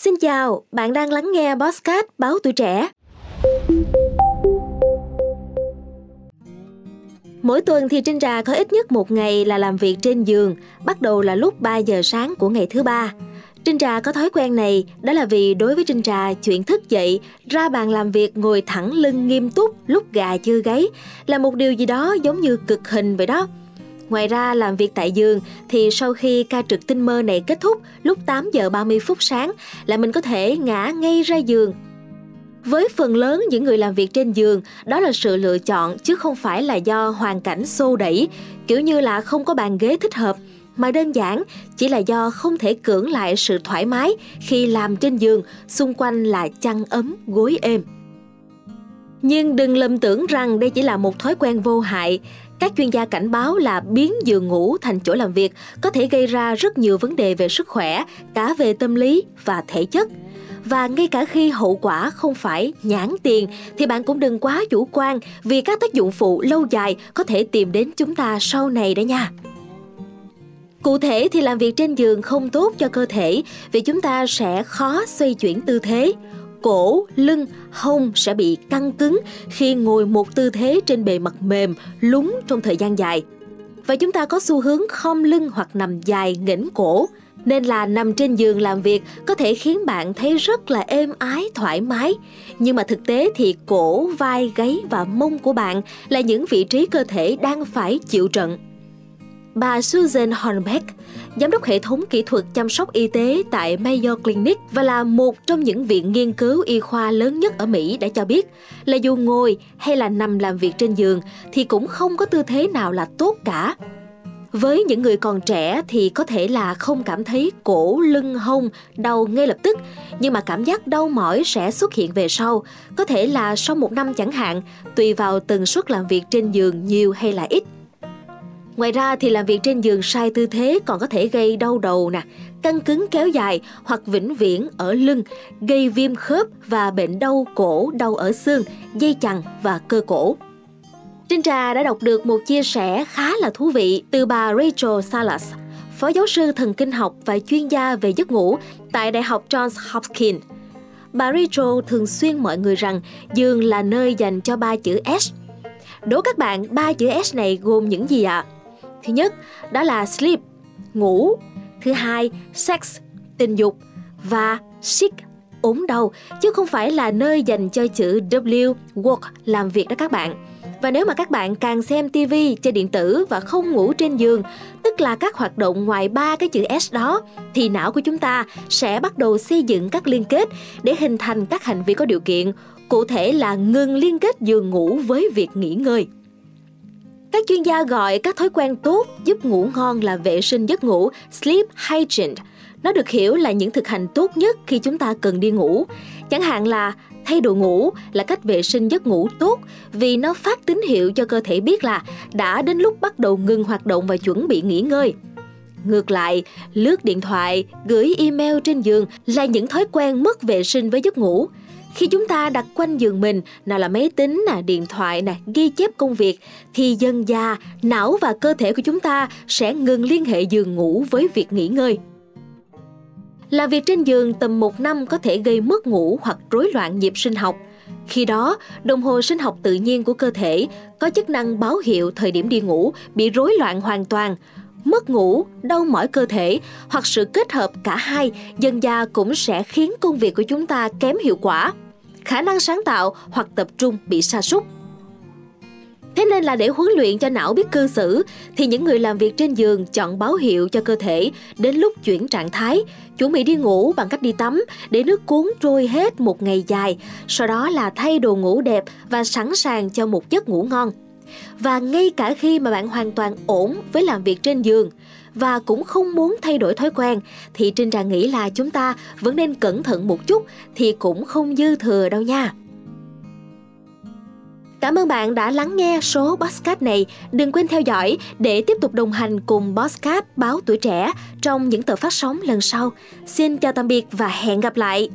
Xin chào, bạn đang lắng nghe Bosscat báo tuổi trẻ. Mỗi tuần thì Trinh Trà có ít nhất một ngày là làm việc trên giường, bắt đầu là lúc 3 giờ sáng của ngày thứ ba. Trinh Trà có thói quen này, đó là vì đối với Trinh Trà, chuyện thức dậy, ra bàn làm việc ngồi thẳng lưng nghiêm túc lúc gà chưa gáy là một điều gì đó giống như cực hình vậy đó. Ngoài ra làm việc tại giường thì sau khi ca trực tinh mơ này kết thúc lúc 8 giờ 30 phút sáng là mình có thể ngã ngay ra giường. Với phần lớn những người làm việc trên giường, đó là sự lựa chọn chứ không phải là do hoàn cảnh xô đẩy, kiểu như là không có bàn ghế thích hợp, mà đơn giản chỉ là do không thể cưỡng lại sự thoải mái khi làm trên giường, xung quanh là chăn ấm, gối êm. Nhưng đừng lầm tưởng rằng đây chỉ là một thói quen vô hại. Các chuyên gia cảnh báo là biến giường ngủ thành chỗ làm việc có thể gây ra rất nhiều vấn đề về sức khỏe, cả về tâm lý và thể chất. Và ngay cả khi hậu quả không phải nhãn tiền thì bạn cũng đừng quá chủ quan vì các tác dụng phụ lâu dài có thể tìm đến chúng ta sau này đó nha. Cụ thể thì làm việc trên giường không tốt cho cơ thể vì chúng ta sẽ khó xoay chuyển tư thế cổ, lưng, hông sẽ bị căng cứng khi ngồi một tư thế trên bề mặt mềm, lúng trong thời gian dài. Và chúng ta có xu hướng khom lưng hoặc nằm dài nghỉnh cổ, nên là nằm trên giường làm việc có thể khiến bạn thấy rất là êm ái, thoải mái. Nhưng mà thực tế thì cổ, vai, gáy và mông của bạn là những vị trí cơ thể đang phải chịu trận. Bà Susan Hornbeck, giám đốc hệ thống kỹ thuật chăm sóc y tế tại Mayo Clinic và là một trong những viện nghiên cứu y khoa lớn nhất ở Mỹ đã cho biết là dù ngồi hay là nằm làm việc trên giường thì cũng không có tư thế nào là tốt cả. Với những người còn trẻ thì có thể là không cảm thấy cổ, lưng, hông đau ngay lập tức, nhưng mà cảm giác đau mỏi sẽ xuất hiện về sau, có thể là sau một năm chẳng hạn, tùy vào tần suất làm việc trên giường nhiều hay là ít. Ngoài ra thì làm việc trên giường sai tư thế còn có thể gây đau đầu nè, căng cứng kéo dài hoặc vĩnh viễn ở lưng, gây viêm khớp và bệnh đau cổ, đau ở xương, dây chằng và cơ cổ. Trinh Trà đã đọc được một chia sẻ khá là thú vị từ bà Rachel Salas, phó giáo sư thần kinh học và chuyên gia về giấc ngủ tại Đại học Johns Hopkins. Bà Rachel thường xuyên mọi người rằng giường là nơi dành cho ba chữ S. Đố các bạn ba chữ S này gồm những gì ạ? À? Thứ nhất, đó là sleep, ngủ. Thứ hai, sex, tình dục. Và sick, ốm đau, chứ không phải là nơi dành cho chữ W, work, làm việc đó các bạn. Và nếu mà các bạn càng xem TV, chơi điện tử và không ngủ trên giường, tức là các hoạt động ngoài ba cái chữ S đó, thì não của chúng ta sẽ bắt đầu xây dựng các liên kết để hình thành các hành vi có điều kiện, cụ thể là ngừng liên kết giường ngủ với việc nghỉ ngơi. Các chuyên gia gọi các thói quen tốt giúp ngủ ngon là vệ sinh giấc ngủ, sleep hygiene. Nó được hiểu là những thực hành tốt nhất khi chúng ta cần đi ngủ. Chẳng hạn là thay đồ ngủ là cách vệ sinh giấc ngủ tốt vì nó phát tín hiệu cho cơ thể biết là đã đến lúc bắt đầu ngừng hoạt động và chuẩn bị nghỉ ngơi. Ngược lại, lướt điện thoại, gửi email trên giường là những thói quen mất vệ sinh với giấc ngủ. Khi chúng ta đặt quanh giường mình, nào là máy tính, nè, điện thoại, nè, ghi chép công việc, thì dần già, não và cơ thể của chúng ta sẽ ngừng liên hệ giường ngủ với việc nghỉ ngơi. Làm việc trên giường tầm một năm có thể gây mất ngủ hoặc rối loạn nhịp sinh học. Khi đó, đồng hồ sinh học tự nhiên của cơ thể có chức năng báo hiệu thời điểm đi ngủ bị rối loạn hoàn toàn. Mất ngủ, đau mỏi cơ thể hoặc sự kết hợp cả hai dần dà cũng sẽ khiến công việc của chúng ta kém hiệu quả khả năng sáng tạo hoặc tập trung bị sa sút. Thế nên là để huấn luyện cho não biết cư xử thì những người làm việc trên giường chọn báo hiệu cho cơ thể đến lúc chuyển trạng thái, chuẩn bị đi ngủ bằng cách đi tắm để nước cuốn trôi hết một ngày dài, sau đó là thay đồ ngủ đẹp và sẵn sàng cho một giấc ngủ ngon. Và ngay cả khi mà bạn hoàn toàn ổn với làm việc trên giường, và cũng không muốn thay đổi thói quen thì Trinh Trà nghĩ là chúng ta vẫn nên cẩn thận một chút thì cũng không dư thừa đâu nha. Cảm ơn bạn đã lắng nghe số Bosscat này. Đừng quên theo dõi để tiếp tục đồng hành cùng Bosscat báo tuổi trẻ trong những tờ phát sóng lần sau. Xin chào tạm biệt và hẹn gặp lại.